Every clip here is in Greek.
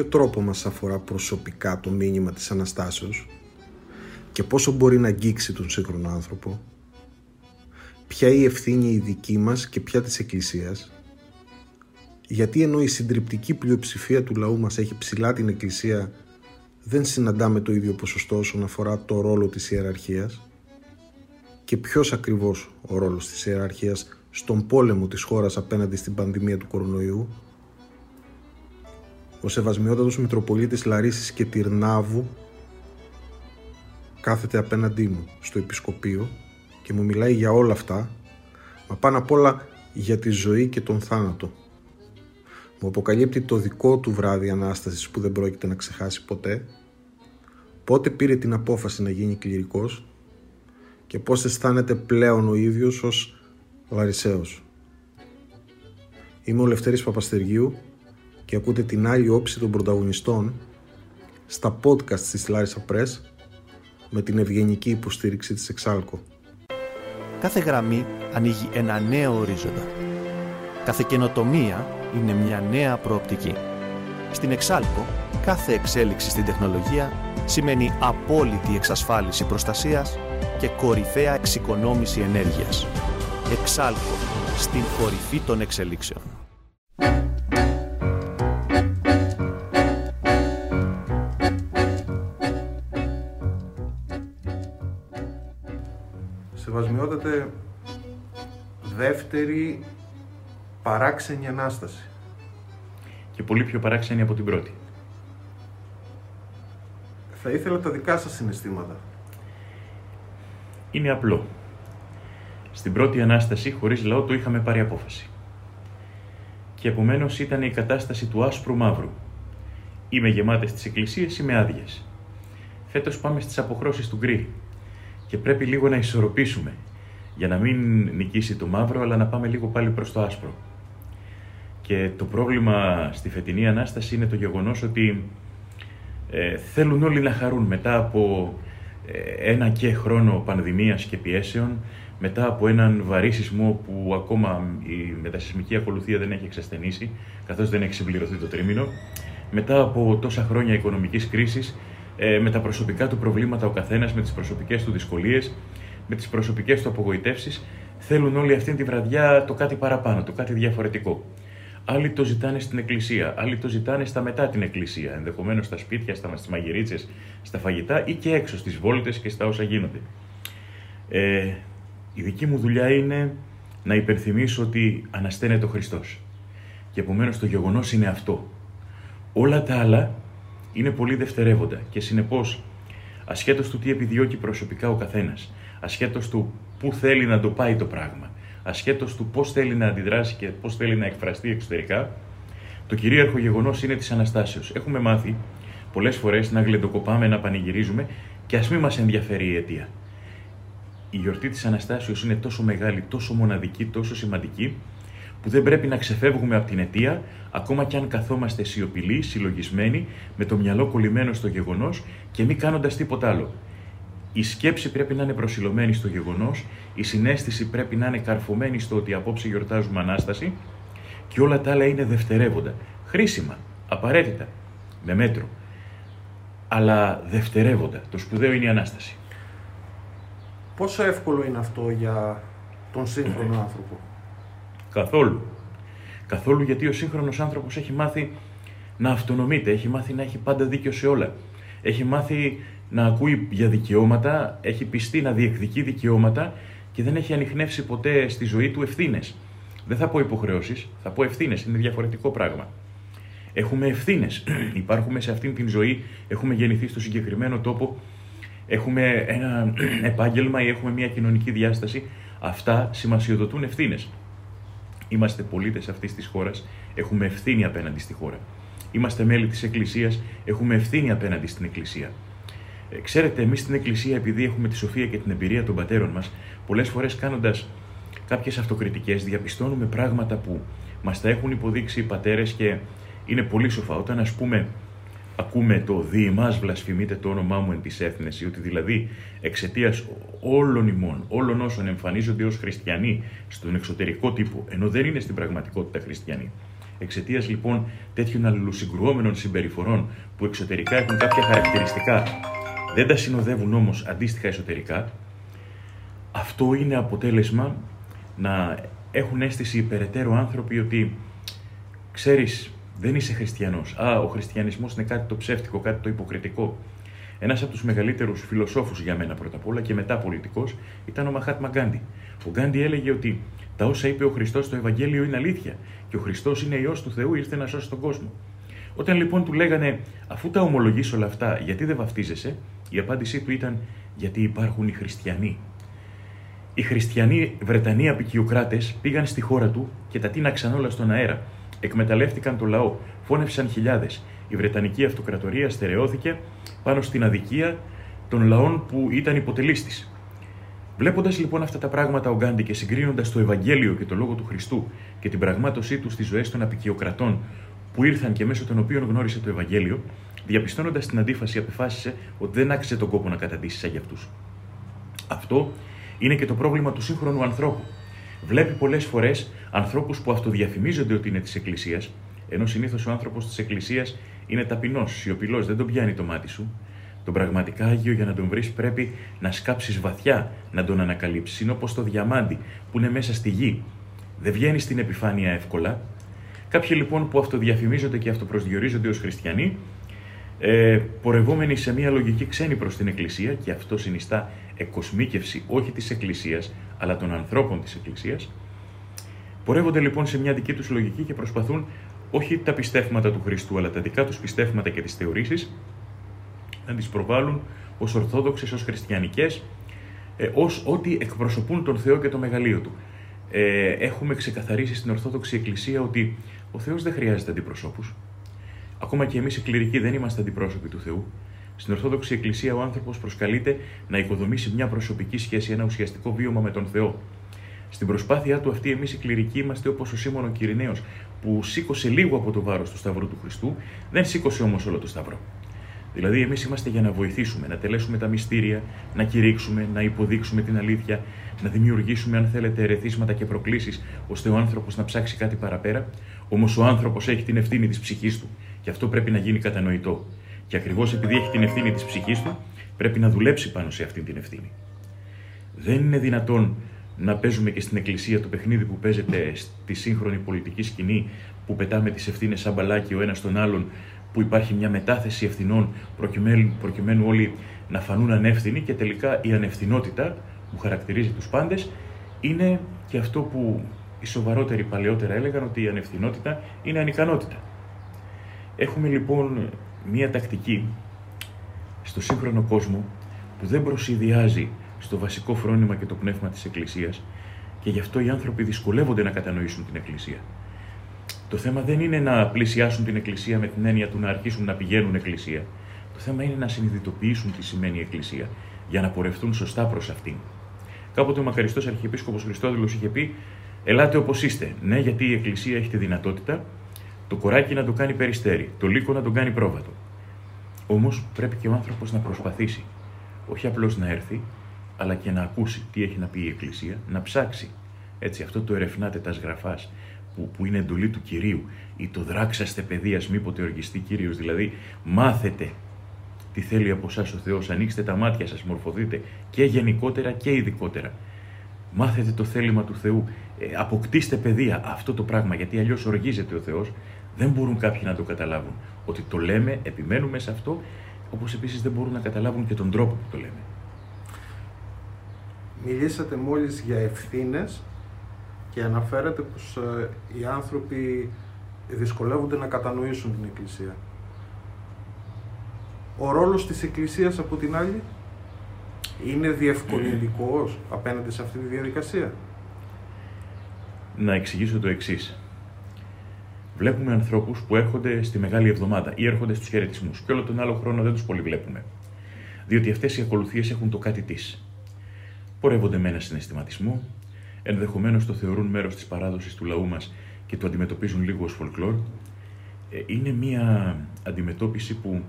ποιο τρόπο μας αφορά προσωπικά το μήνυμα της Αναστάσεως και πόσο μπορεί να αγγίξει τον σύγχρονο άνθρωπο, ποια η ευθύνη η δική μας και ποια της Εκκλησίας, γιατί ενώ η συντριπτική πλειοψηφία του λαού μας έχει ψηλά την Εκκλησία, δεν συναντάμε το ίδιο ποσοστό όσον αφορά το ρόλο της ιεραρχίας και ποιος ακριβώς ο ρόλος της ιεραρχίας στον πόλεμο της χώρας απέναντι στην πανδημία του κορονοϊού. Ο Σεβασμιότατος Μητροπολίτης Λαρίσης και Τυρνάβου κάθεται απέναντί μου στο επισκοπείο και μου μιλάει για όλα αυτά, μα πάνω απ' όλα για τη ζωή και τον θάνατο. Μου αποκαλύπτει το δικό του βράδυ Ανάστασης που δεν πρόκειται να ξεχάσει ποτέ, πότε πήρε την απόφαση να γίνει κληρικός και πώς αισθάνεται πλέον ο ίδιος ως Βαρισαίος. Είμαι ο Λευτέρης Παπαστεργίου και ακούτε την άλλη όψη των πρωταγωνιστών στα podcast της Λάρισα Press με την ευγενική υποστήριξη της Εξάλκο. Κάθε γραμμή ανοίγει ένα νέο ορίζοντα. Κάθε καινοτομία είναι μια νέα προοπτική. Στην Εξάλκο, κάθε εξέλιξη στην τεχνολογία σημαίνει απόλυτη εξασφάλιση προστασίας και κορυφαία εξοικονόμηση ενέργειας. Εξάλκο, στην κορυφή των εξελίξεων. Δεύτερη παράξενη Ανάσταση. Και πολύ πιο παράξενη από την πρώτη. Θα ήθελα τα δικά σας συναισθήματα. Είναι απλό. Στην πρώτη Ανάσταση, χωρίς λαό, το είχαμε πάρει απόφαση. Και επομένως ήταν η κατάσταση του άσπρου μαύρου. Είμαι γεμάτες στι εκκλησίες, είμαι άδειες. Φέτος πάμε στις αποχρώσεις του γκρι. Και πρέπει λίγο να ισορροπήσουμε για να μην νικήσει το μαύρο, αλλά να πάμε λίγο πάλι προς το άσπρο. Και το πρόβλημα στη φετινή Ανάσταση είναι το γεγονός ότι ε, θέλουν όλοι να χαρούν μετά από ε, ένα και χρόνο πανδημίας και πιέσεων, μετά από έναν βαρύ σεισμό που ακόμα η μετασυσμική ακολουθία δεν έχει εξασθενήσει, καθώς δεν έχει συμπληρωθεί το τρίμηνο, μετά από τόσα χρόνια οικονομικής κρίσης, ε, με τα προσωπικά του προβλήματα ο καθένας, με τις προσωπικές του δυσκολίες, με τις προσωπικές του απογοητεύσεις, θέλουν όλοι αυτή τη βραδιά το κάτι παραπάνω, το κάτι διαφορετικό. Άλλοι το ζητάνε στην εκκλησία, άλλοι το ζητάνε στα μετά την εκκλησία, ενδεχομένως στα σπίτια, στα μαγειρίτσε, στα φαγητά ή και έξω στις βόλτες και στα όσα γίνονται. Ε, η δική μου δουλειά είναι να υπενθυμίσω ότι ανασταίνεται ο Χριστός. Και επομένως το γεγονός είναι αυτό. Όλα τα άλλα είναι πολύ δευτερεύοντα και συνεπώς, ασχέτως του τι επιδιώκει προσωπικά ο καθένας, ασχέτως του πού θέλει να το πάει το πράγμα, ασχέτως του πώς θέλει να αντιδράσει και πώς θέλει να εκφραστεί εξωτερικά, το κυρίαρχο γεγονός είναι της Αναστάσεως. Έχουμε μάθει πολλές φορές να γλεντοκοπάμε, να πανηγυρίζουμε και ας μην μας ενδιαφέρει η αιτία. Η γιορτή της Αναστάσεως είναι τόσο μεγάλη, τόσο μοναδική, τόσο σημαντική, που δεν πρέπει να ξεφεύγουμε από την αιτία, ακόμα κι αν καθόμαστε σιωπηλοί, συλλογισμένοι, με το μυαλό κολλημένο στο γεγονός και μη κάνοντας τίποτα άλλο. Η σκέψη πρέπει να είναι προσιλωμένη στο γεγονός, η συνέστηση πρέπει να είναι καρφωμένη στο ότι απόψε γιορτάζουμε ανάσταση και όλα τα άλλα είναι δευτερεύοντα. Χρήσιμα, απαραίτητα, με μέτρο. Αλλά δευτερεύοντα. Το σπουδαίο είναι η ανάσταση. Πόσο εύκολο είναι αυτό για τον σύγχρονο άνθρωπο; Καθόλου. Καθόλου γιατί ο σύγχρονος άνθρωπος έχει μάθει να αυτονομείται, έχει μάθει να έχει πάντα δίκιο σε όλα. Έχει μάθει να ακούει για δικαιώματα, έχει πιστεί να διεκδικεί δικαιώματα και δεν έχει ανοιχνεύσει ποτέ στη ζωή του ευθύνες. Δεν θα πω υποχρεώσεις, θα πω ευθύνες. Είναι διαφορετικό πράγμα. Έχουμε ευθύνες. Υπάρχουμε σε αυτήν την ζωή, έχουμε γεννηθεί στο συγκεκριμένο τόπο, έχουμε ένα επάγγελμα ή έχουμε μια κοινωνική διάσταση. Αυτά σημασιοδοτούν ευθύνες. Είμαστε πολίτες αυτής της χώρας, έχουμε ευθύνη απέναντι στη χώρα. Είμαστε μέλη της Εκκλησίας, έχουμε ευθύνη απέναντι στην Εκκλησία. Ε, ξέρετε, εμείς στην Εκκλησία, επειδή έχουμε τη σοφία και την εμπειρία των πατέρων μας, πολλές φορές κάνοντας κάποιες αυτοκριτικές, διαπιστώνουμε πράγματα που μας τα έχουν υποδείξει οι πατέρες και είναι πολύ σοφά. Όταν, ας πούμε, ακούμε το «Δι εμάς βλασφημείτε το όνομά μου εν της έθνεσης», ότι δηλαδή εξαιτίας όλων ημών, όλων όσων εμφανίζονται ως χριστιανοί στον εξωτερικό τύπο, ενώ δεν είναι στην πραγματικότητα χριστιανοί, Εξαιτίας λοιπόν τέτοιων αλληλοσυγκρουόμενων συμπεριφορών που εξωτερικά έχουν κάποια χαρακτηριστικά, δεν τα συνοδεύουν όμως αντίστοιχα εσωτερικά, αυτό είναι αποτέλεσμα να έχουν αίσθηση υπεραιτέρω άνθρωποι ότι ξέρεις δεν είσαι χριστιανός. Α, ο χριστιανισμός είναι κάτι το ψεύτικο, κάτι το υποκριτικό. Ένας από τους μεγαλύτερους φιλοσόφους για μένα πρώτα απ' όλα και μετά πολιτικός ήταν ο Μαχάτμα Γκάντι. Ο Γκάντι έλεγε ότι τα όσα είπε ο Χριστός στο Ευαγγέλιο είναι αλήθεια και ο Χριστός είναι ιό του Θεού, ήρθε να σώσει τον κόσμο. Όταν λοιπόν του λέγανε, αφού τα ομολογείς όλα αυτά, γιατί δεν βαφτίζεσαι, η απάντησή του ήταν, γιατί υπάρχουν οι χριστιανοί. Οι χριστιανοί Βρετανοί απεικιοκράτε πήγαν στη χώρα του και τα τίναξαν όλα στον αέρα. Εκμεταλλεύτηκαν το λαό, φώνευσαν χιλιάδες. Η Βρετανική Αυτοκρατορία στερεώθηκε πάνω στην αδικία των λαών που ήταν υποτελείς της. Βλέποντας λοιπόν αυτά τα πράγματα ο Γκάντι και συγκρίνοντας το Ευαγγέλιο και το λόγο του Χριστού και την πραγμάτωσή τους στις ζωές των απεικιοκρατών που ήρθαν και μέσω των οποίων γνώρισε το Ευαγγέλιο, διαπιστώνοντας την αντίφαση, αποφάσισε ότι δεν άξιζε τον κόπο να καταντήσει σαν για αυτούς. Αυτό είναι και το πρόβλημα του σύγχρονου ανθρώπου. Βλέπει πολλές φορές ανθρώπους που αυτοδιαφημίζονται ότι είναι της Εκκλησίας, ενώ συνήθως ο άνθρωπος της Εκκλησίας είναι ταπεινός, σιωπηλός, δεν τον πιάνει το μάτι σου. Τον πραγματικά Άγιο για να τον βρεις πρέπει να σκάψεις βαθιά να τον ανακαλύψεις. Είναι όπως το διαμάντι που είναι μέσα στη γη. Δεν βγαίνει στην επιφάνεια εύκολα. Κάποιοι λοιπόν που αυτοδιαφημίζονται και αυτοπροσδιορίζονται ως χριστιανοί, ε, πορευόμενοι σε μια λογική ξένη προς την Εκκλησία, και αυτό συνιστά εκοσμίκευση όχι της Εκκλησίας, αλλά των ανθρώπων της Εκκλησίας, πορεύονται λοιπόν σε μια δική τους λογική και προσπαθούν όχι τα πιστεύματα του Χριστού, αλλά τα δικά τους πιστεύματα και τις θεωρήσεις να τις προβάλλουν ως ορθόδοξες, ως χριστιανικές, ε, ως ότι εκπροσωπούν τον Θεό και το μεγαλείο του. Ε, έχουμε ξεκαθαρίσει στην Ορθόδοξη Εκκλησία ότι ο Θεός δεν χρειάζεται αντιπροσώπους. Ακόμα και εμείς οι κληρικοί δεν είμαστε αντιπρόσωποι του Θεού. Στην Ορθόδοξη Εκκλησία ο άνθρωπος προσκαλείται να οικοδομήσει μια προσωπική σχέση, ένα ουσιαστικό βίωμα με τον Θεό. Στην προσπάθειά του αυτή, εμείς οι κληρικοί είμαστε όπως ο Σίμωνο Κυριναίο, που σήκωσε λίγο από το βάρος του Σταυρού του Χριστού, δεν σήκωσε όμως όλο το Σταυρό. Δηλαδή, εμείς είμαστε για να βοηθήσουμε, να τελέσουμε τα μυστήρια, να κηρύξουμε, να υποδείξουμε την αλήθεια, να δημιουργήσουμε, αν θέλετε, ερεθίσματα και προκλήσεις, ώστε ο άνθρωπος να ψάξει κάτι παραπέρα. Όμως ο άνθρωπος έχει την ευθύνη της ψυχής του και αυτό πρέπει να γίνει κατανοητό. Και ακριβώς επειδή έχει την ευθύνη της ψυχής του, πρέπει να δουλέψει πάνω σε αυτή την ευθύνη. Δεν είναι δυνατόν να παίζουμε και στην Εκκλησία το παιχνίδι που παίζεται στη σύγχρονη πολιτική σκηνή, που πετάμε τις ευθύνες σαν μπαλάκι ο ένας τον άλλον, που υπάρχει μια μετάθεση ευθυνών προκειμένου, προκειμένου όλοι να φανούν ανεύθυνοι και τελικά η ανευθυνότητα που χαρακτηρίζει τους πάντες είναι και αυτό που οι σοβαρότεροι παλαιότερα έλεγαν ότι η ανευθυνότητα είναι ανικανότητα. Έχουμε λοιπόν μια τακτική στο σύγχρονο κόσμο που δεν προσυδειάζει στο βασικό φρόνημα και το πνεύμα της Εκκλησίας και γι' αυτό οι άνθρωποι δυσκολεύονται να κατανοήσουν την Εκκλησία. Το θέμα δεν είναι να πλησιάσουν την Εκκλησία με την έννοια του να αρχίσουν να πηγαίνουν Εκκλησία. Το θέμα είναι να συνειδητοποιήσουν τι σημαίνει Εκκλησία για να πορευτούν σωστά προς αυτήν. Κάποτε ο μακαριστός Αρχιεπίσκοπος Χριστόδηλο είχε πει: Ελάτε όπως είστε. Ναι, γιατί η Εκκλησία έχει τη δυνατότητα το κοράκι να το κάνει περιστέρι, το λύκο να τον κάνει πρόβατο. Όμως πρέπει και ο άνθρωπος να προσπαθήσει. Όχι απλώς να έρθει, αλλά και να ακούσει τι έχει να πει η Εκκλησία, να ψάξει. Έτσι, αυτό το ερευνάτε τα σγραφάς, που, που είναι εντολή του Κυρίου, ή το δράξαστε παιδεία, μήποτε οργιστεί Κύριος, δηλαδή μάθετε τι θέλει από εσάς ο Θεός, ανοίξτε τα μάτια σας, μορφωθείτε και γενικότερα και ειδικότερα. Μάθετε το θέλημα του Θεού, ε, αποκτήστε παιδεία αυτό το πράγμα, γιατί αλλιώς οργίζεται ο Θεός, δεν μπορούν κάποιοι να το καταλάβουν. Ότι το λέμε, επιμένουμε σε αυτό, όπως επίσης δεν μπορούν να καταλάβουν και τον τρόπο που το λέμε. Μιλήσατε μόλις για ευθύνες και αναφέρατε πως ε, οι άνθρωποι δυσκολεύονται να κατανοήσουν την Εκκλησία. Ο ρόλος της Εκκλησίας από την άλλη είναι διευκολυντικός απέναντι σε αυτή τη διαδικασία. Να εξηγήσω το εξής. Βλέπουμε ανθρώπους που έρχονται στη Μεγάλη Εβδομάδα ή έρχονται στους χαιρετισμούς και όλο τον άλλο χρόνο δεν τους πολύ βλέπουμε. Διότι αυτές οι ακολουθίες έχουν το κάτι της. Πορεύονται με ένα συναισθηματισμό, ενδεχομένως το θεωρούν μέρος της παράδοσης του λαού μας και το αντιμετωπίζουν λίγο ως φολκλόρ. Ε, είναι μια αντιμετώπιση που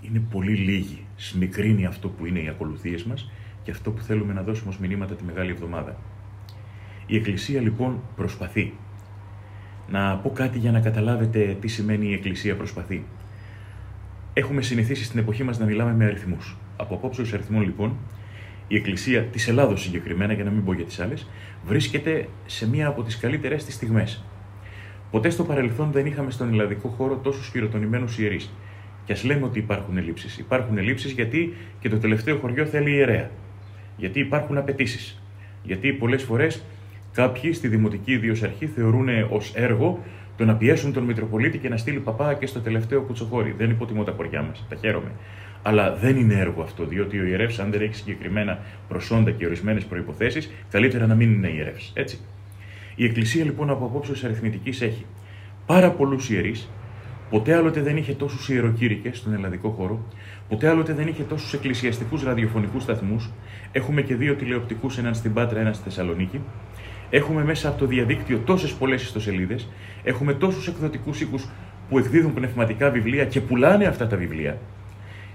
είναι πολύ λίγη. Σμικρύνει αυτό που είναι οι ακολουθίες μας και αυτό που θέλουμε να δώσουμε ως μηνύματα τη Μεγάλη Εβδομάδα. Η Εκκλησία λοιπόν προσπαθεί να πω κάτι για να καταλάβετε τι σημαίνει η Εκκλησία προσπαθεί. Έχουμε συνηθίσει στην εποχή μας να μιλάμε με αριθμούς. Από απόψεως αριθμών, λοιπόν, η Εκκλησία της Ελλάδος συγκεκριμένα, για να μην πω για τις άλλες, βρίσκεται σε μία από τις καλύτερες της στιγμές. Ποτέ στο παρελθόν δεν είχαμε στον ελλαδικό χώρο τόσου χειροτονημένου ιερείς. Και ας λέμε ότι υπάρχουν ελλείψεις. Υπάρχουν ελλείψεις γιατί και το τελευταίο χωριό θέλει ιερέα. Γιατί υπάρχουν απαιτήσεις. Γιατί πολλές φορές κάποιοι στη δημοτική ιδίως αρχή θεωρούν ως έργο το να πιέσουν τον Μητροπολίτη και να στείλει παπά και στο τελευταίο κουτσοχώρι. Δεν υποτιμώ τα χωριά μας, τα χαίρομαι. Αλλά δεν είναι έργο αυτό, διότι ο ιερεύς, αν δεν έχει συγκεκριμένα προσόντα και ορισμένες προποθέσει, καλύτερα να μην είναι ιερεύς. Έτσι. Η Εκκλησία λοιπόν από απόψεως αριθμητικής έχει πάρα πολλούς ιερείς, ποτέ άλλοτε δεν είχε τόσους ιεροκήρυκες στον ελλαδικό χώρο, ποτέ άλλοτε δεν είχε τόσους εκκλησιαστικούς ραδιοφωνικούς σταθμούς. Έχουμε και δύο τηλεοπτικούς, έναν στην Πάτρα, έναν στη Θεσσαλονίκη. Έχουμε μέσα από το διαδίκτυο τόσες πολλές ιστοσελίδες. Έχουμε τόσους εκδοτικούς οίκους που εκδίδουν πνευματικά βιβλία και πουλάνε αυτά τα βιβλία.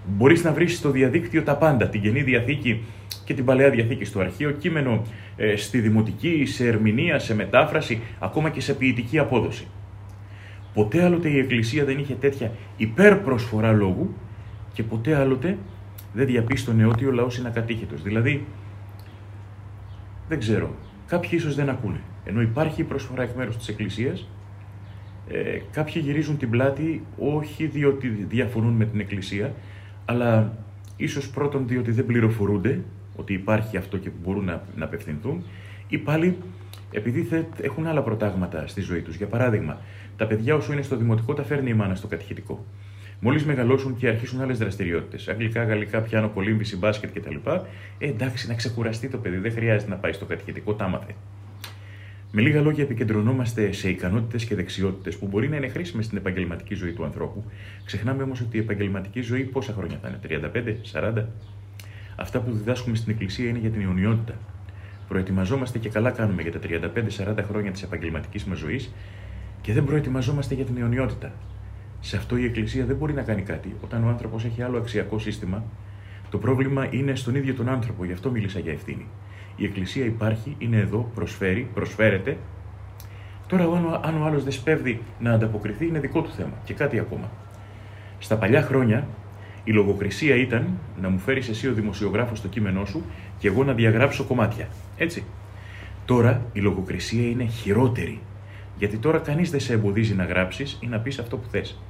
Μπορείς να βρεις στο διαδίκτυο τα πάντα, την καινή διαθήκη και την παλαιά διαθήκη στο αρχείο, κείμενο ε, στη δημοτική, σε ερμηνεία, σε μετάφραση, ακόμα και σε ποιητική απόδοση. Ποτέ άλλοτε η Εκκλησία δεν είχε τέτοια υπερπροσφορά λόγου και ποτέ άλλοτε δεν διαπίστωνε ότι ο λαός είναι ακατήχητος. Δηλαδή, δεν ξέρω, κάποιοι ίσως δεν ακούνε. Ενώ υπάρχει προσφορά εκ μέρους της Εκκλησίας, ε, κάποιοι γυρίζουν την πλάτη όχι διότι διαφωνούν με την Εκκλησία, αλλά ίσως πρώτον διότι δεν πληροφορούνται ότι υπάρχει αυτό και μπορούν να, να απευθυνθούν, ή πάλι επειδή έχουν άλλα προτάγματα στη ζωή τους. Για παράδειγμα, τα παιδιά όσο είναι στο δημοτικό τα φέρνει η μάνα στο κατηχητικό. Μόλις μεγαλώσουν και αρχίσουν άλλες δραστηριότητες, αγγλικά, γαλλικά, πιάνο, κολύμβηση, μπάσκετ κτλ. Ε, εντάξει, να ξεκουραστεί το παιδί, δεν χρειάζεται να πάει στο κατηχητικό, τα μάθε. Με λίγα λόγια, επικεντρωνόμαστε σε ικανότητες και δεξιότητες που μπορεί να είναι χρήσιμες στην επαγγελματική ζωή του ανθρώπου. Ξεχνάμε όμως ότι η επαγγελματική ζωή πόσα χρόνια θα είναι, 35, 40. Αυτά που διδάσκουμε στην Εκκλησία είναι για την αιωνιότητα. Προετοιμαζόμαστε και καλά κάνουμε για τα 35-40 χρόνια της επαγγελματικής μας ζωής και δεν προετοιμαζόμαστε για την αιωνιότητα. Σε αυτό η Εκκλησία δεν μπορεί να κάνει κάτι. Όταν ο άνθρωπος έχει άλλο αξιακό σύστημα, το πρόβλημα είναι στον ίδιο τον άνθρωπο. Γι' αυτό μίλησα για ευθύνη. Η Εκκλησία υπάρχει, είναι εδώ, προσφέρει, προσφέρεται. Τώρα, αν ο άλλος δεν σπέβδει να ανταποκριθεί, είναι δικό του θέμα. Και κάτι ακόμα. Στα παλιά χρόνια, η λογοκρισία ήταν να μου φέρεις εσύ ο δημοσιογράφος το κείμενό σου και εγώ να διαγράψω κομμάτια. Έτσι. Τώρα η λογοκρισία είναι χειρότερη. Γιατί τώρα κανείς δεν σε εμποδίζει να γράψεις ή να πεις αυτό που θες.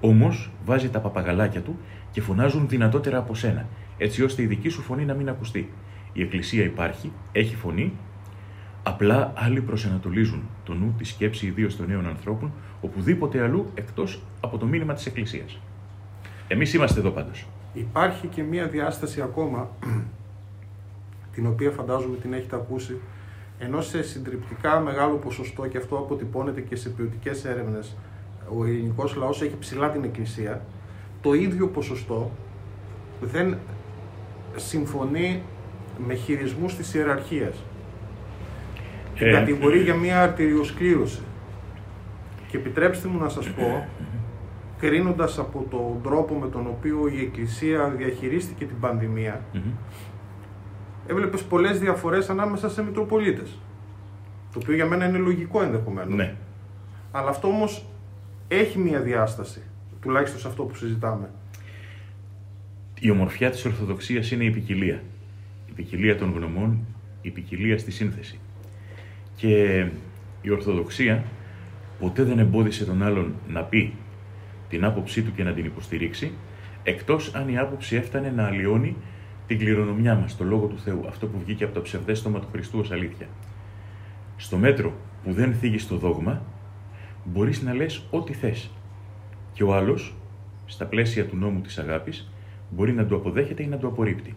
Όμως βάζει τα παπαγαλάκια του και φωνάζουν δυνατότερα από σένα, έτσι ώστε η δική σου φωνή να μην ακουστεί. Η Εκκλησία υπάρχει, έχει φωνή, απλά άλλοι προσανατολίζουν το νου, τη σκέψη ιδίως των νέων ανθρώπων, οπουδήποτε αλλού εκτός από το μήνυμα της Εκκλησίας. Εμείς είμαστε εδώ πάντως. Υπάρχει και μία διάσταση ακόμα, την οποία φαντάζομαι την έχετε ακούσει, ενώ σε συντριπτικά μεγάλο ποσοστό, και αυτό αποτυπώνεται και σε ποιοτικές έρευνες, ο ελληνικός λαός έχει ψηλά την Εκκλησία, το ίδιο ποσοστό δεν συμφωνεί με χειρισμούς της ιεραρχίας. Ε, κατηγορεί για μια αρτηριοσκλήρωση. Και επιτρέψτε μου να σας πω, κρίνοντας από τον τρόπο με τον οποίο η Εκκλησία διαχειρίστηκε την πανδημία, έβλεπες πολλές διαφορές ανάμεσα σε Μητροπολίτες. Το οποίο για μένα είναι λογικό ενδεχομένως. Ναι. Αλλά αυτό όμως έχει μια διάσταση, τουλάχιστον σε αυτό που συζητάμε. Η ομορφιά της Ορθοδοξίας είναι η ποικιλία. Η ποικιλία των γνωμών, η ποικιλία στη σύνθεση. Και η Ορθοδοξία ποτέ δεν εμπόδισε τον άλλον να πει την άποψή του και να την υποστηρίξει, εκτός αν η άποψη έφτανε να αλλοιώνει την κληρονομιά μας, το Λόγο του Θεού, αυτό που βγήκε από το ψευδέστομα του Χριστού ως αλήθεια. Στο μέτρο που δεν θίγεις το δόγμα, μπορείς να λες ό,τι θες. Και ο άλλος, στα πλαίσια του νόμου της αγάπης, μπορεί να το αποδέχεται ή να το απορρίπτει.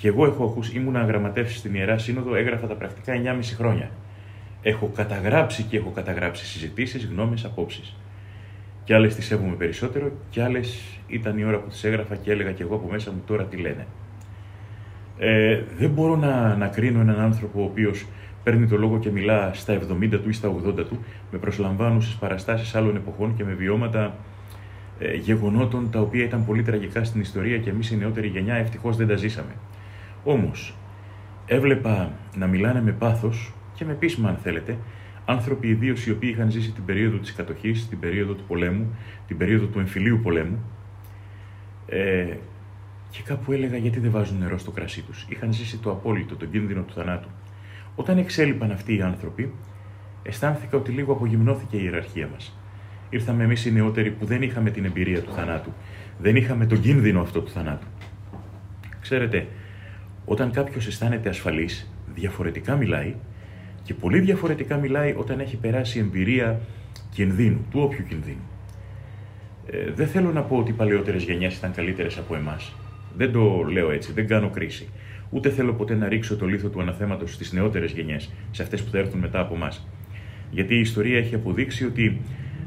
Και εγώ έχω ακούσει, ήμουν γραμματεύσει στην Ιερά Σύνοδο, έγραφα τα πρακτικά 9,5 χρόνια. Έχω καταγράψει και έχω καταγράψει συζητήσεις, γνώμες, απόψεις. Και άλλες τις σέβομαι περισσότερο, και άλλες ήταν η ώρα που τις έγραφα και έλεγα και εγώ από μέσα μου τώρα τι λένε. Ε, δεν μπορώ να, να κρίνω έναν άνθρωπο ο οποίος παίρνει το λόγο και μιλά στα 70 του ή στα 80 του, με προσλαμβάνουν στι παραστάσεις άλλων εποχών και με βιώματα ε, γεγονότων τα οποία ήταν πολύ τραγικά στην ιστορία και εμείς η νεότερη γενιά ευτυχώς δεν τα ζήσαμε. Όμως, έβλεπα να μιλάνε με πάθος και με πείσμα, αν θέλετε, Άνθρωποι ιδίως οι οποίοι είχαν ζήσει την περίοδο της κατοχής, την περίοδο του πολέμου, την περίοδο του εμφυλίου πολέμου. Ε, και κάπου έλεγα γιατί δεν βάζουν νερό στο κρασί τους; Είχαν ζήσει το απόλυτο, τον κίνδυνο του θανάτου. Όταν εξέλιπαν αυτοί οι άνθρωποι, αισθάνθηκα ότι λίγο απογυμνώθηκε η ιεραρχία μας. Ήρθαμε εμείς οι νεότεροι που δεν είχαμε την εμπειρία του θανάτου. Δεν είχαμε τον κίνδυνο αυτό του θανάτου. Ξέρετε, όταν κάποιος αισθάνεται ασφαλής, διαφορετικά μιλάει και πολύ διαφορετικά μιλάει όταν έχει περάσει εμπειρία κινδύνου, του όποιου κινδύνου. Ε, δεν θέλω να πω ότι οι παλαιότερες γενιές ήταν καλύτερες από εμάς. Δεν το λέω έτσι, δεν κάνω κρίση. Ούτε θέλω ποτέ να ρίξω το λίθο του αναθέματος στις νεότερες γενιές, σε αυτές που θα έρθουν μετά από εμάς. Γιατί η ιστορία έχει αποδείξει ότι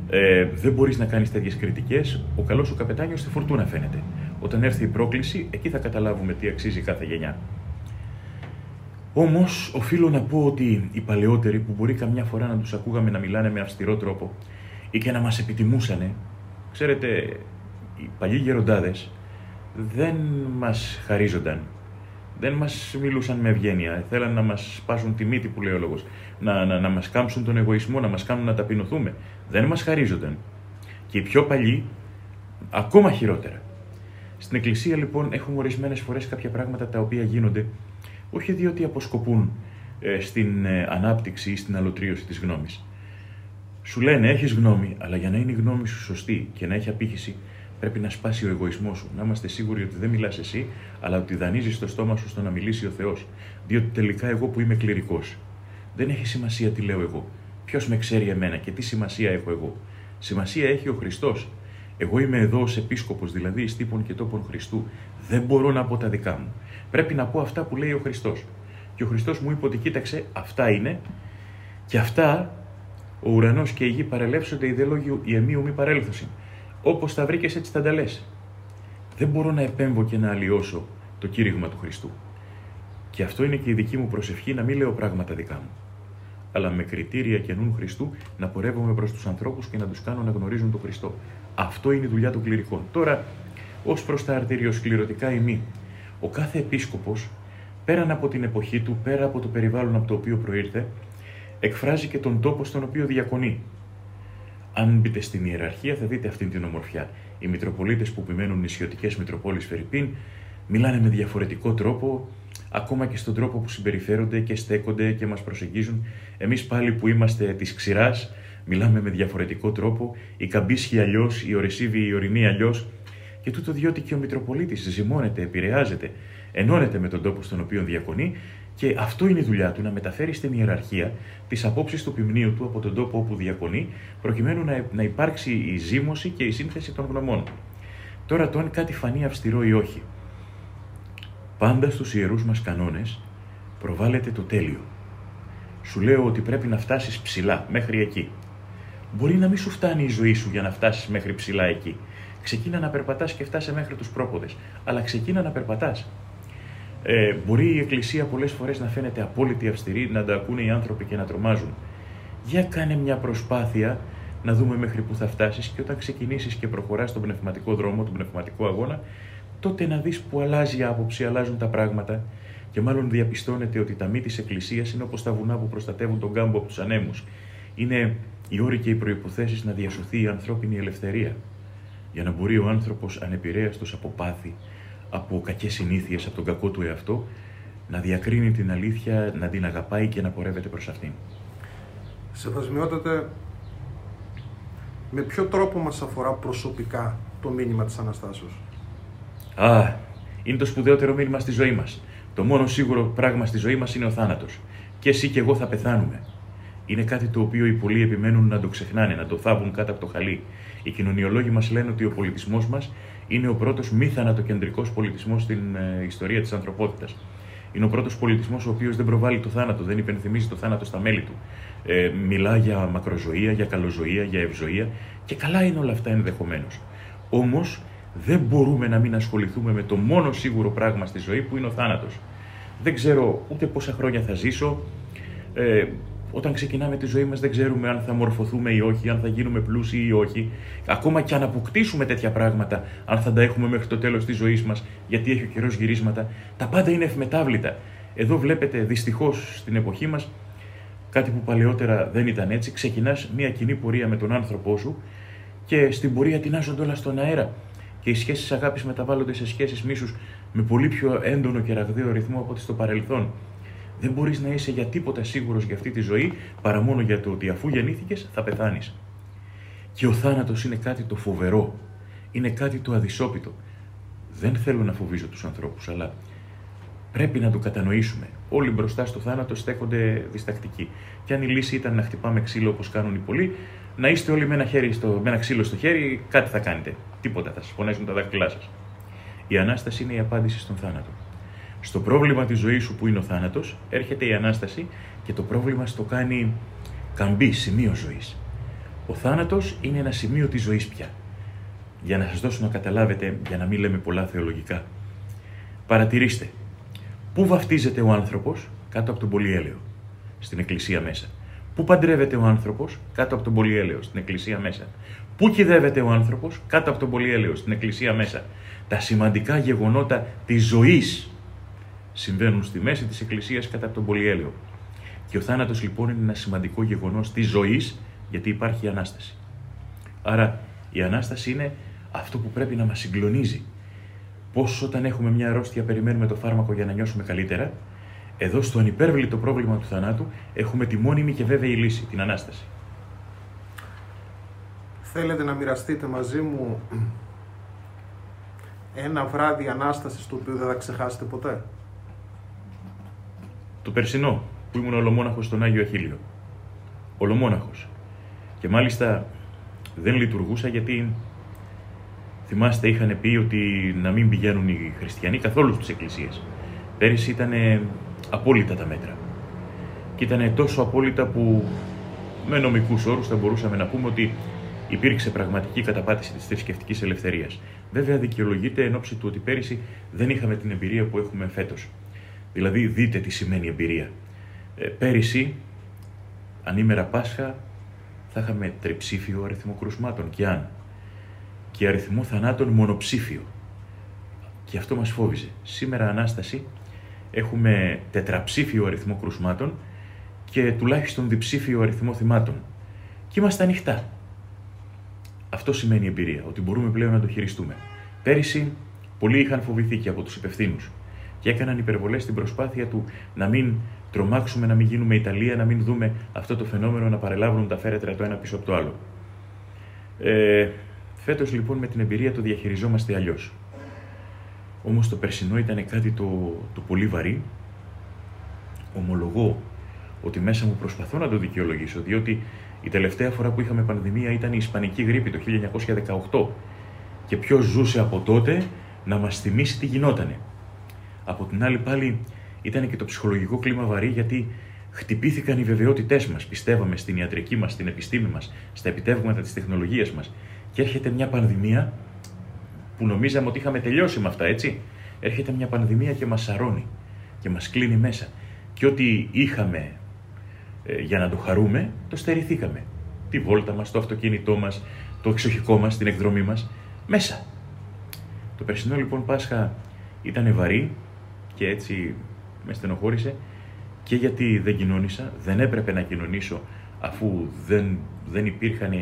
ε, δεν μπορείς να κάνεις τέτοιες κριτικές. Ο καλός σου καπετάνιος στη φορτούνα φαίνεται. Όταν έρθει η πρόκληση, εκεί θα καταλάβουμε τι αξίζει κάθε γενιά. Όμως, οφείλω να πω ότι οι παλαιότεροι που μπορεί καμιά φορά να τους ακούγαμε να μιλάνε με αυστηρό τρόπο ή και να μας επιτιμούσανε, ξέρετε, οι παλιοί γεροντάδες δεν μας χαρίζονταν. Δεν μας μιλούσαν με ευγένεια. Θέλαν να μας σπάσουν τη μύτη που λέει ο λόγος. Να, να, να μας κάμψουν τον εγωισμό, να μας κάνουν να ταπεινωθούμε. Δεν μας χαρίζονταν. Και οι πιο παλιοί, ακόμα χειρότερα. Στην Εκκλησία λοιπόν έχουμε ορισμένες φορές κάποια πράγματα τα οποία γίνονται όχι διότι αποσκοπούν ε, στην ε, ανάπτυξη ή στην αλωτρίωση της γνώμης. Σου λένε έχεις γνώμη, αλλά για να είναι η γνώμη σου σωστή και να έχει απήχηση, πρέπει να σπάσει ο εγωισμός σου. Να είμαστε σίγουροι ότι δεν μιλάς εσύ, αλλά ότι δανείζεις το στόμα σου στο να μιλήσει ο Θεός. Διότι τελικά εγώ που είμαι κληρικός. Δεν έχει σημασία τι λέω εγώ. Ποιος με ξέρει εμένα και τι σημασία έχω εγώ. Σημασία έχει ο Χριστός. Εγώ είμαι εδώ ως επίσκοπος, δηλαδή εις τύπων και τόπων Χριστού. Δεν μπορώ να πω τα δικά μου. Πρέπει να πω αυτά που λέει ο Χριστός. Και ο Χριστός μου είπε ότι κοίταξε, αυτά είναι και αυτά ο ουρανός και η γη παρελεύσονται, η λόγιο η εμίου μη παρέλθωση. Όπως τα βρήκες, έτσι θα τα λες. Δεν μπορώ να επέμβω και να αλλοιώσω το κήρυγμα του Χριστού. Και αυτό είναι και η δική μου προσευχή να μην λέω πράγματα δικά μου. Αλλά με κριτήρια και νου Χριστού να πορεύομαι προς τους ανθρώπους και να τους κάνω να γνωρίζουν τον Χριστό. Αυτό είναι η δουλειά των κληρικών. Τώρα, ως προς τα αρτηριοσκληρωτικά ημί, ο κάθε επίσκοπος, πέραν από την εποχή του, πέρα από το περιβάλλον από το οποίο προήρθε, εκφράζει και τον τόπο στον οποίο διακονεί. Αν μπείτε στην ιεραρχία θα δείτε αυτήν την ομορφιά. Οι Μητροπολίτες που επιμένουν νησιωτικές Μητροπόλεις Φερρυπίν μιλάνε με διαφορετικό τρόπο, ακόμα και στον τρόπο που συμπεριφέρονται και στέκονται και μας προσεγγίζουν. Εμείς πάλι που είμαστε της ξηράς, μιλάμε με διαφορετικό τρόπο, η καμπίσχη αλλιώς, η ορεσίβη, η ορεινή αλλιώς, και τούτο διότι και ο Μητροπολίτης ζυμώνεται, επηρεάζεται, ενώνεται με τον τόπο στον οποίο διακονεί και αυτό είναι η δουλειά του, να μεταφέρει στην ιεραρχία τις απόψεις του ποιμνίου του από τον τόπο όπου διακονεί, προκειμένου να, να υπάρξει η ζήμωση και η σύνθεση των γνωμών. Τώρα το αν κάτι φανεί αυστηρό ή όχι. Πάντα στους ιερούς μας κανόνες προβάλλεται το τέλειο. Σου λέω ότι πρέπει να φτάσεις ψηλά, μέχρι εκεί. Μπορεί να μην σου φτάνει η ζωή σου για να φτάσεις μέχρι ψηλά εκεί. Ξεκίνα να περπατάς και φτάσε μέχρι τους πρόποδες. Αλλά ξεκίνα να περπατάς. Ε, μπορεί η Εκκλησία πολλές φορές να φαίνεται απόλυτη αυστηρή, να τα ακούνε οι άνθρωποι και να τρομάζουν. Για κάνε μια προσπάθεια να δούμε μέχρι πού θα φτάσεις και όταν ξεκινήσεις και προχωράς στον πνευματικό δρόμο, τον πνευματικό αγώνα, τότε να δεις που αλλάζει η άποψη, αλλάζουν τα πράγματα και μάλλον διαπιστώνεται ότι τα μη της Εκκλησίας είναι όπως τα βουνά που προστατεύουν τον κάμπο από τους ανέμους. Είναι οι όροι και οι προποθέσει να διασωθεί η ανθρώπινη ελευθερία για να μπορεί ο άνθρωπος ανεπηρέαστος από πάθη, από κακές συνήθειες, από τον κακό του εαυτό, να διακρίνει την αλήθεια, να την αγαπάει και να πορεύεται προς αυτήν. Σεβασμιότατε, με ποιο τρόπο μας αφορά προσωπικά το μήνυμα της Αναστάσεως; Α, είναι το σπουδαιότερο μήνυμα στη ζωή μας. Το μόνο σίγουρο πράγμα στη ζωή μας είναι ο θάνατος. Και εσύ και εγώ θα πεθάνουμε. Είναι κάτι το οποίο οι πολλοί επιμένουν να το ξεχνάνε, να το θάβουν κάτω από το χαλί. Οι κοινωνιολόγοι μας λένε ότι ο πολιτισμός μας είναι ο πρώτος μη θανατοκεντρικός πολιτισμός στην ε, ιστορία της ανθρωπότητας. Είναι ο πρώτος πολιτισμός ο οποίος δεν προβάλλει το θάνατο, δεν υπενθυμίζει το θάνατο στα μέλη του. Ε, μιλά για μακροζωία, για καλοζωία, για ευζωία και καλά είναι όλα αυτά ενδεχομένως. Όμως δεν μπορούμε να μην ασχοληθούμε με το μόνο σίγουρο πράγμα στη ζωή που είναι ο θάνατος. Δεν ξέρω ούτε πόσα χρόνια θα ζήσω. Ε, όταν ξεκινάμε τη ζωή μας, δεν ξέρουμε αν θα μορφωθούμε ή όχι, αν θα γίνουμε πλούσιοι ή όχι. Ακόμα και αν αποκτήσουμε τέτοια πράγματα, αν θα τα έχουμε μέχρι το τέλος της ζωής μας, γιατί έχει ο καιρός γυρίσματα. Τα πάντα είναι ευμετάβλητα. Εδώ βλέπετε δυστυχώς στην εποχή μας κάτι που παλαιότερα δεν ήταν έτσι, ξεκινάς μια κοινή πορεία με τον άνθρωπό σου και στην πορεία τεινάζονται όλα στον αέρα και οι σχέσεις αγάπης μεταβάλλονται σε σχέσεις μίσους με πολύ πιο έντονο και ραγδαίο ρυθμό από ό,τι στο παρελθόν. Δεν μπορείς να είσαι για τίποτα σίγουρος για αυτή τη ζωή παρά μόνο για το ότι αφού γεννήθηκες θα πεθάνεις. Και ο θάνατος είναι κάτι το φοβερό, είναι κάτι το αδυσόπιτο. Δεν θέλω να φοβίζω τους ανθρώπους, αλλά πρέπει να το κατανοήσουμε. Όλοι μπροστά στο θάνατο στέκονται διστακτικοί. Και αν η λύση ήταν να χτυπάμε ξύλο όπως κάνουν οι πολλοί, να είστε όλοι με ένα, χέρι στο, με ένα ξύλο στο χέρι, κάτι θα κάνετε. Τίποτα, θα σας πονέσουν τα δάχτυλά σας. Η ανάσταση είναι η απάντηση στον θάνατο. Στο πρόβλημα της ζωής σου που είναι ο θάνατος, έρχεται η ανάσταση και το πρόβλημα στο κάνει καμπή, σημείο ζωής. Ο θάνατος είναι ένα σημείο της ζωής πια. Για να σας δώσω να καταλάβετε, για να μην λέμε πολλά θεολογικά. Παρατηρήστε, πού βαφτίζεται ο άνθρωπος κάτω από τον πολυέλαιο, στην εκκλησία μέσα. Πού παντρεύεται ο άνθρωπος κάτω από τον πολυέλαιο, στην εκκλησία μέσα. Πού κυδεύεται ο άνθρωπος κάτω από τον πολυέλαιο, στην εκκλησία μέσα. Τα σημαντικά γεγονότα της ζωής συμβαίνουν στη μέση της εκκλησίας κατά από τον πολυέλαιο. Και ο θάνατος λοιπόν είναι ένα σημαντικό γεγονός της ζωής, γιατί υπάρχει ανάσταση. Άρα η ανάσταση είναι αυτό που πρέπει να μας συγκλονίζει. Πώς όταν έχουμε μια αρρώστια περιμένουμε το φάρμακο για να νιώσουμε καλύτερα, εδώ στο ανυπέρβλητο πρόβλημα του θανάτου έχουμε τη μόνιμη και βέβαιη λύση, την Ανάσταση. Θέλετε να μοιραστείτε μαζί μου ένα βράδυ Ανάστασης το οποίο δεν θα ξεχάσετε ποτέ; Το περσινό που ήμουν ολομόναχος στον Άγιο Αχίλιο. Ολομόναχος. Και μάλιστα δεν λειτουργούσα γιατί θυμάστε είχαν πει ότι να μην πηγαίνουν οι χριστιανοί καθόλου στις εκκλησίες. Πέρυσι ήταν απόλυτα τα μέτρα. Και ήταν τόσο απόλυτα που με νομικούς όρους θα μπορούσαμε να πούμε ότι υπήρξε πραγματική καταπάτηση της θρησκευτικής ελευθερίας. Βέβαια, δικαιολογείται εν ώψη του ότι πέρυσι δεν είχαμε την εμπειρία που έχουμε φέτος. Δηλαδή, δείτε τι σημαίνει εμπειρία. Ε, πέρυσι, ανήμερα Πάσχα, θα είχαμε τριψήφιο αριθμό κρουσμάτων και αν. Και αριθμό θανάτων μονοψήφιο. Και αυτό μας φόβιζε. Σήμερα Ανάσταση έχουμε τετραψήφιο αριθμό κρουσμάτων και τουλάχιστον διψήφιο αριθμό θυμάτων. Και είμαστε ανοιχτά. Αυτό σημαίνει εμπειρία, ότι μπορούμε πλέον να το χειριστούμε. Πέρυσι, πολλοί είχαν φοβηθεί και από τους υπευθύνους και έκαναν υπερβολές στην προσπάθεια του να μην τρομάξουμε, να μην γίνουμε Ιταλία, να μην δούμε αυτό το φαινόμενο να παρελάβουν τα φέρετρα το ένα πίσω από το άλλο. Ε, Φέτος λοιπόν με την εμπειρία το διαχειριζόμαστε αλλιώς. Όμως το περσινό ήταν κάτι το, το πολύ βαρύ. Ομολογώ ότι μέσα μου προσπαθώ να το δικαιολογήσω, διότι η τελευταία φορά που είχαμε πανδημία ήταν η Ισπανική γρήπη το 1918 και ποιος ζούσε από τότε να μας θυμίσει τι γινότανε. Από την άλλη πάλι ήταν και το ψυχολογικό κλίμα βαρύ γιατί χτυπήθηκαν οι βεβαιότητές μας, πιστεύαμε στην ιατρική μας, στην επιστήμη μας, στα επιτεύγματα της τεχνολογίας μας και έρχεται μια πανδημία που νομίζαμε ότι είχαμε τελειώσει με αυτά, έτσι. Έρχεται μια πανδημία και μας σαρώνει και μας κλείνει μέσα. Και ό,τι είχαμε ε, για να το χαρούμε, το στερηθήκαμε. Τη βόλτα μας, το αυτοκίνητό μας, το εξοχικό μας, την εκδρομή μας, μέσα. Το περσινό λοιπόν Πάσχα ήταν βαρύ και έτσι με στενοχώρησε και γιατί δεν κοινώνησα, δεν έπρεπε να κοινωνήσω αφού δεν, δεν υπήρχαν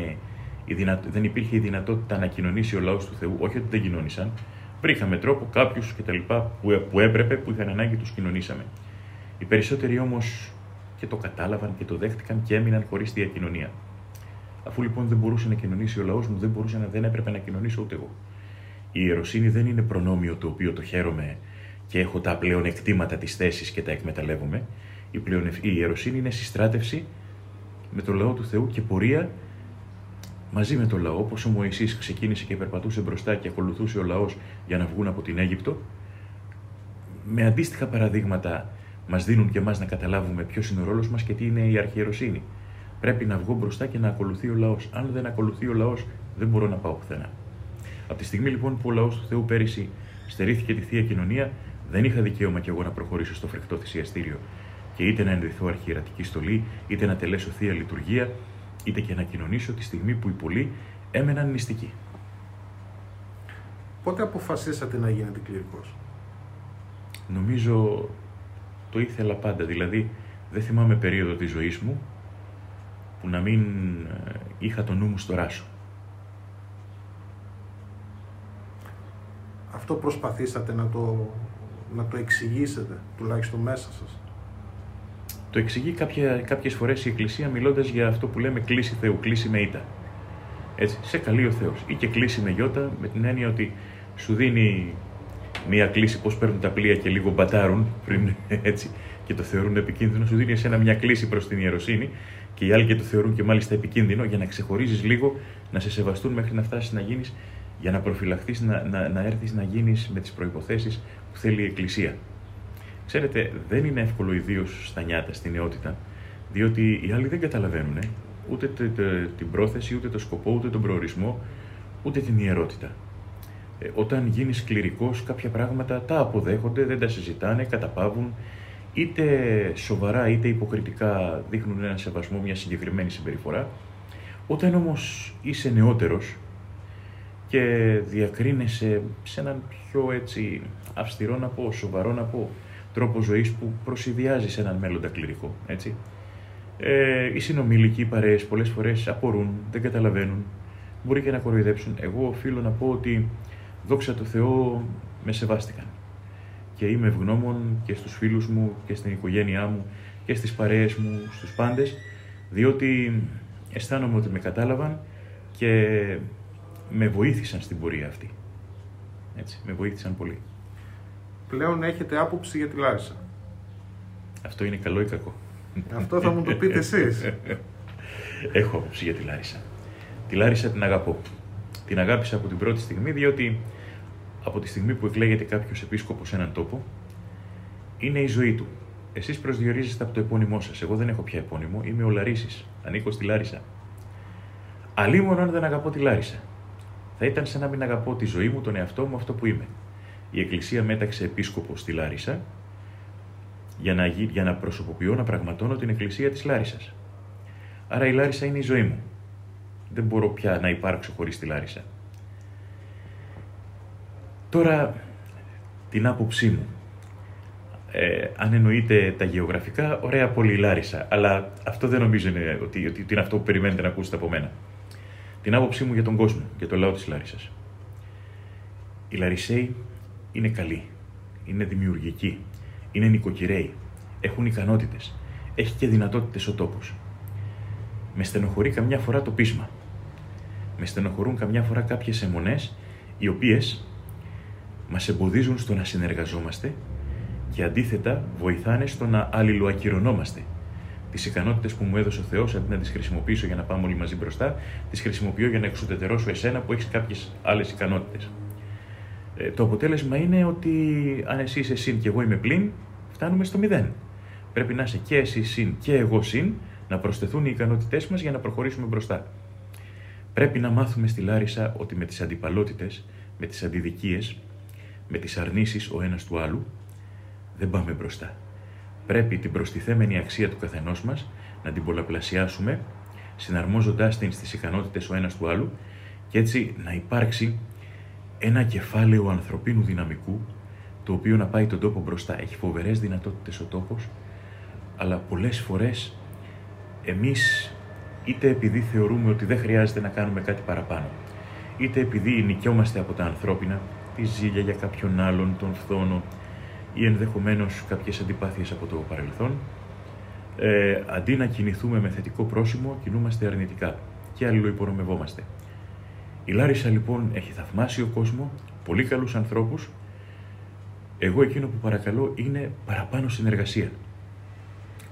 δεν υπήρχε η δυνατότητα να κοινωνήσει ο λαός του Θεού. Όχι ότι δεν κοινώνησαν. Βρήκαμε τρόπο, κάποιους κτλ. Που, που έπρεπε, που είχαν ανάγκη, τους κοινωνήσαμε. Οι περισσότεροι όμως και το κατάλαβαν και το δέχτηκαν και έμειναν χωρίς διακοινωνία. Αφού λοιπόν δεν μπορούσε να κοινωνήσει ο λαός μου, δεν, μπορούσε να, δεν έπρεπε να κοινωνήσω ούτε εγώ. Η ιεροσύνη δεν είναι προνόμιο το οποίο το χαίρομαι και έχω τα πλεονεκτήματα της θέσης και τα εκμεταλλεύομαι. Η, πλεονευ... η ιεροσύνη είναι συστράτευση με το λαό του Θεού και πορεία μαζί με τον λαό, όπω ο Μωυσής ξεκίνησε και περπατούσε μπροστά και ακολουθούσε ο λαός για να βγουν από την Αίγυπτο, με αντίστοιχα παραδείγματα μας δίνουν και εμάς να καταλάβουμε ποιος είναι ο ρόλος μας και τι είναι η αρχιεροσύνη. Πρέπει να βγω μπροστά και να ακολουθεί ο λαός. Αν δεν ακολουθεί ο λαός, δεν μπορώ να πάω πουθενά. Από τη στιγμή λοιπόν που ο λαός του Θεού πέρυσι στερήθηκε τη θεία κοινωνία, δεν είχα δικαίωμα κι εγώ να προχωρήσω στο φρικτό θυσιαστήριο και είτε να ενδυθώ αρχιερατική στολή, είτε να τελέσω θεία λειτουργία, είτε και να κοινωνήσω τη στιγμή που οι πολλοί έμεναν νηστικοί. Πότε αποφασίσατε να γίνετε κληρικός; Νομίζω το ήθελα πάντα, δηλαδή Δεν θυμάμαι περίοδο της ζωής μου που να μην ε, είχα το νου μου στο ράσο. Αυτό προσπαθήσατε να το, να το εξηγήσετε, τουλάχιστον μέσα σας. Το εξηγεί κάποια, κάποιες φορές η Εκκλησία μιλώντας για αυτό που λέμε κλίση Θεού, κλίση με ήττα. Έτσι, σε καλεί ο Θεός. Ή και κλίση με γιώτα, με την έννοια ότι σου δίνει μία κλίση, πώς παίρνουν τα πλοία και λίγο μπατάρουν πριν έτσι και το θεωρούν επικίνδυνο, σου δίνει εσένα μια κλίση προς την ιεροσύνη και οι άλλοι και το θεωρούν και μάλιστα επικίνδυνο για να ξεχωρίζεις λίγο, να σε σεβαστούν μέχρι να φτάσεις να γίνεις για να προφυλαχθείς, να, να, να έρθεις να γίνεις με τις προϋποθέσεις που θέλει η Εκκλησία. Ξέρετε, δεν είναι εύκολο ιδίως στα νιάτα, στη νεότητα, διότι οι άλλοι δεν καταλαβαίνουν ούτε την πρόθεση, ούτε το σκοπό, ούτε τον προορισμό, ούτε την ιερότητα. Ε, όταν γίνεις κληρικός, κάποια πράγματα τα αποδέχονται, δεν τα συζητάνε, καταπάβουν, είτε σοβαρά είτε υποκριτικά δείχνουν ένα σεβασμό, μια συγκεκριμένη συμπεριφορά. Όταν όμως είσαι νεότερος και διακρίνεσαι σε έναν πιο έτσι αυστηρό να πω, σοβαρό να πω, τρόπο ζωής που προσυδειάζει σε έναν μέλλοντα κληρικό, έτσι. Ε, οι συνομήλικοι, οι παρέες, πολλές φορές απορούν, δεν καταλαβαίνουν, μπορεί και να κοροϊδέψουν. Εγώ οφείλω να πω ότι, δόξα τω Θεώ, με σεβάστηκαν. Και είμαι ευγνώμων και στους φίλους μου και στην οικογένειά μου και στις παρέες μου, στους πάντες, διότι αισθάνομαι ότι με κατάλαβαν και με βοήθησαν στην πορεία αυτή. Έτσι, με βοήθησαν πολύ πλέον έχετε άποψη για τη Λάρισα. Αυτό είναι καλό ή κακό; Αυτό θα μου το πείτε εσείς. Έχω άποψη για τη Λάρισα. Τη Λάρισα την αγαπώ. Την αγάπησα από την πρώτη στιγμή, διότι από τη στιγμή που εκλέγεται κάποιος επίσκοπος σε έναν τόπο, είναι η ζωή του. Εσείς προσδιορίζεστε από το επώνυμό σας. Εγώ δεν έχω πια επώνυμο, είμαι ο Λαρίσης. Ανήκω στη Λάρισα. Αλλήμον αν δεν αγαπώ τη Λάρισα. Θα ήταν σαν να μην αγαπώ τη ζωή μου, τον εαυτό μου, αυτό που είμαι η Εκκλησία μέταξε επίσκοπο στη Λάρισα για να, για να προσωποποιώ, να πραγματώνω την Εκκλησία της Λάρισας. Άρα η Λάρισα είναι η ζωή μου. Δεν μπορώ πια να υπάρξω χωρίς τη Λάρισα. Τώρα, την άποψή μου. Ε, αν εννοείτε τα γεωγραφικά, ωραία πολύ η Λάρισα. Αλλά αυτό δεν νομίζω είναι ότι, ότι, είναι αυτό που περιμένετε να ακούσετε από μένα. Την άποψή μου για τον κόσμο, για το λαό της Λάρισας. Οι Λαρισαίοι είναι καλοί, είναι δημιουργικοί, είναι νοικοκυρέοι, έχουν ικανότητες, έχει και δυνατότητες ο τόπος. Με στενοχωρεί καμιά φορά το πείσμα. Με στενοχωρούν καμιά φορά κάποιες αιμονές οι οποίες μας εμποδίζουν στο να συνεργαζόμαστε και αντίθετα βοηθάνε στο να αλληλοακυρωνόμαστε. Τις ικανότητες που μου έδωσε ο Θεός, αντί να τις χρησιμοποιήσω για να πάμε όλοι μαζί μπροστά, τις χρησιμοποιώ για να εξουδετερώσω εσένα που έχεις κάποιες άλλες ικανότητες. Ε, το αποτέλεσμα είναι ότι αν εσύ είσαι συν και εγώ είμαι πλην, φτάνουμε στο μηδέν. Πρέπει να είσαι και εσύ συν και εγώ συν, να προσθεθούν οι ικανότητές μας για να προχωρήσουμε μπροστά. Πρέπει να μάθουμε στη Λάρισα ότι με τις αντιπαλότητες, με τις αντιδικίες, με τις αρνήσεις ο ένας του άλλου, δεν πάμε μπροστά. Πρέπει την προστιθέμενη αξία του καθενός μας να την πολλαπλασιάσουμε, συναρμόζοντάς την στις ικανότητες ο ένας του άλλου και έτσι να υπάρξει ένα κεφάλαιο ανθρωπίνου δυναμικού, το οποίο να πάει τον τόπο μπροστά. Έχει φοβερές δυνατότητες ο τόπος, αλλά πολλές φορές εμείς είτε επειδή θεωρούμε ότι δεν χρειάζεται να κάνουμε κάτι παραπάνω, είτε επειδή νικιόμαστε από τα ανθρώπινα, τη ζήλια για κάποιον άλλον, τον φθόνο ή ενδεχομένως κάποιες αντιπάθειες από το παρελθόν, ε, αντί να κινηθούμε με θετικό πρόσημο, κινούμαστε αρνητικά και αλληλοϊπορομευόμαστε. Η Λάρισα λοιπόν έχει θαυμάσιο κόσμο, πολύ καλούς ανθρώπους. Εγώ εκείνο που παρακαλώ είναι παραπάνω συνεργασία.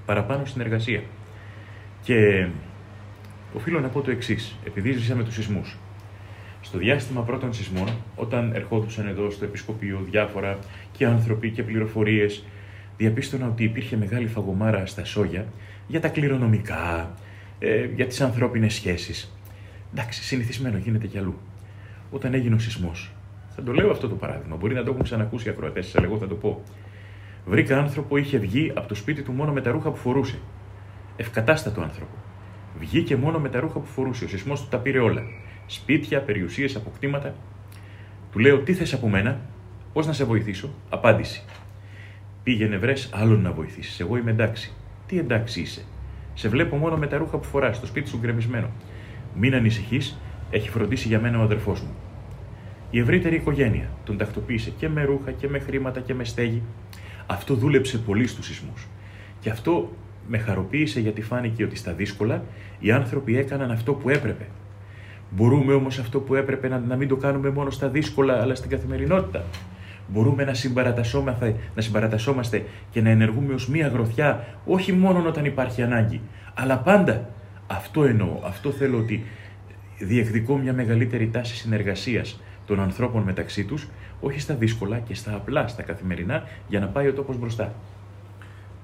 Παραπάνω συνεργασία. Και οφείλω να πω το εξής, επειδή ζήσαμε τους σεισμούς. Στο διάστημα πρώτων σεισμών, όταν ερχόντουσαν εδώ στο Επισκοπείο διάφορα και άνθρωποι και πληροφορίες, διαπίστωνα ότι υπήρχε μεγάλη φαγωμάρα στα σόγια για τα κληρονομικά, ε, για τις ανθρώπινες σχέσεις. Εντάξει, συνηθισμένο γίνεται κι αλλού. Όταν έγινε ο σεισμός, θα το λέω αυτό το παράδειγμα, μπορεί να το έχουν ξανακούσει οι ακροατές, αλλά εγώ θα το πω. Βρήκα άνθρωπο, είχε βγει από το σπίτι του μόνο με τα ρούχα που φορούσε. Ευκατάστατο άνθρωπο. Βγήκε μόνο με τα ρούχα που φορούσε. Ο σεισμός του τα πήρε όλα. Σπίτια, περιουσίες, αποκτήματα. Του λέω: Τι θες από μένα, πώς να σε βοηθήσω; Απάντηση. Πήγαινε βρες άλλον να βοηθήσεις. Εγώ είμαι εντάξει. Τι εντάξει είσαι; Σε βλέπω μόνο με τα ρούχα που φοράς, στο σπίτι σου γκρεμισμένο. Μην ανησυχείς, έχει φροντίσει για μένα ο αδερφός μου. Η ευρύτερη οικογένεια τον τακτοποίησε και με ρούχα και με χρήματα και με στέγη. Αυτό δούλεψε πολύ στους σεισμούς. Και αυτό με χαροποίησε γιατί φάνηκε ότι στα δύσκολα οι άνθρωποι έκαναν αυτό που έπρεπε. Μπορούμε όμως αυτό που έπρεπε να, να μην το κάνουμε μόνο στα δύσκολα αλλά στην καθημερινότητα. Μπορούμε να συμπαρατασσόμαστε, να συμπαρατασσόμαστε και να ενεργούμε ως μία γροθιά, όχι μόνο όταν υπάρχει ανάγκη, αλλά πάντα. Αυτό εννοώ, αυτό θέλω ότι διεκδικώ μια μεγαλύτερη τάση συνεργασίας των ανθρώπων μεταξύ τους, όχι στα δύσκολα και στα απλά, στα καθημερινά, για να πάει ο τόπος μπροστά.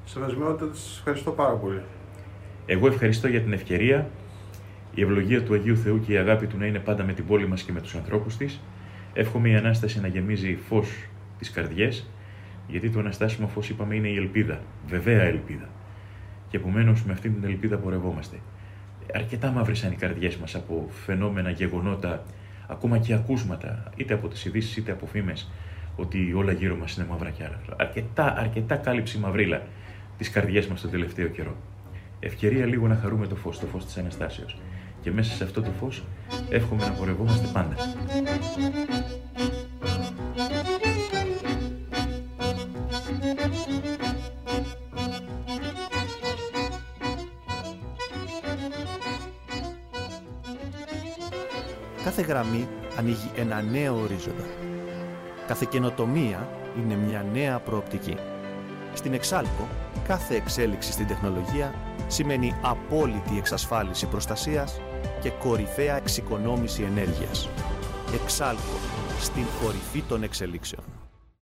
Σεβασμιότητα, σας ευχαριστώ πάρα πολύ. Εγώ ευχαριστώ για την ευκαιρία, η ευλογία του Αγίου Θεού και η αγάπη του να είναι πάντα με την πόλη μας και με τους ανθρώπους της. Εύχομαι η Ανάσταση να γεμίζει φως τις καρδιές, γιατί το αναστάσιμο φως είπαμε είναι η ελπίδα, βεβαία ελπίδα. Και επομένως με αυτή την ελπίδα πορευόμαστε. Αρκετά μαύρησαν οι καρδιές μας από φαινόμενα, γεγονότα, ακόμα και ακούσματα, είτε από τις ειδήσεις είτε από φήμες, ότι όλα γύρω μας είναι μαύρα και άλλα. Αρκετά, αρκετά κάλυψη μαυρίλα τις καρδιές μας το τελευταίο καιρό. Ευκαιρία λίγο να χαρούμε το φως, το φως της Αναστάσεως. Και μέσα σε αυτό το φως εύχομαι να πορευόμαστε πάντα. Κάθε γραμμή ανοίγει ένα νέο ορίζοντα. Κάθε καινοτομία είναι μια νέα προοπτική. Στην Εξάλκο, κάθε εξέλιξη στην τεχνολογία σημαίνει απόλυτη εξασφάλιση προστασίας και κορυφαία εξοικονόμηση ενέργειας. Εξάλκο, στην κορυφή των εξελίξεων.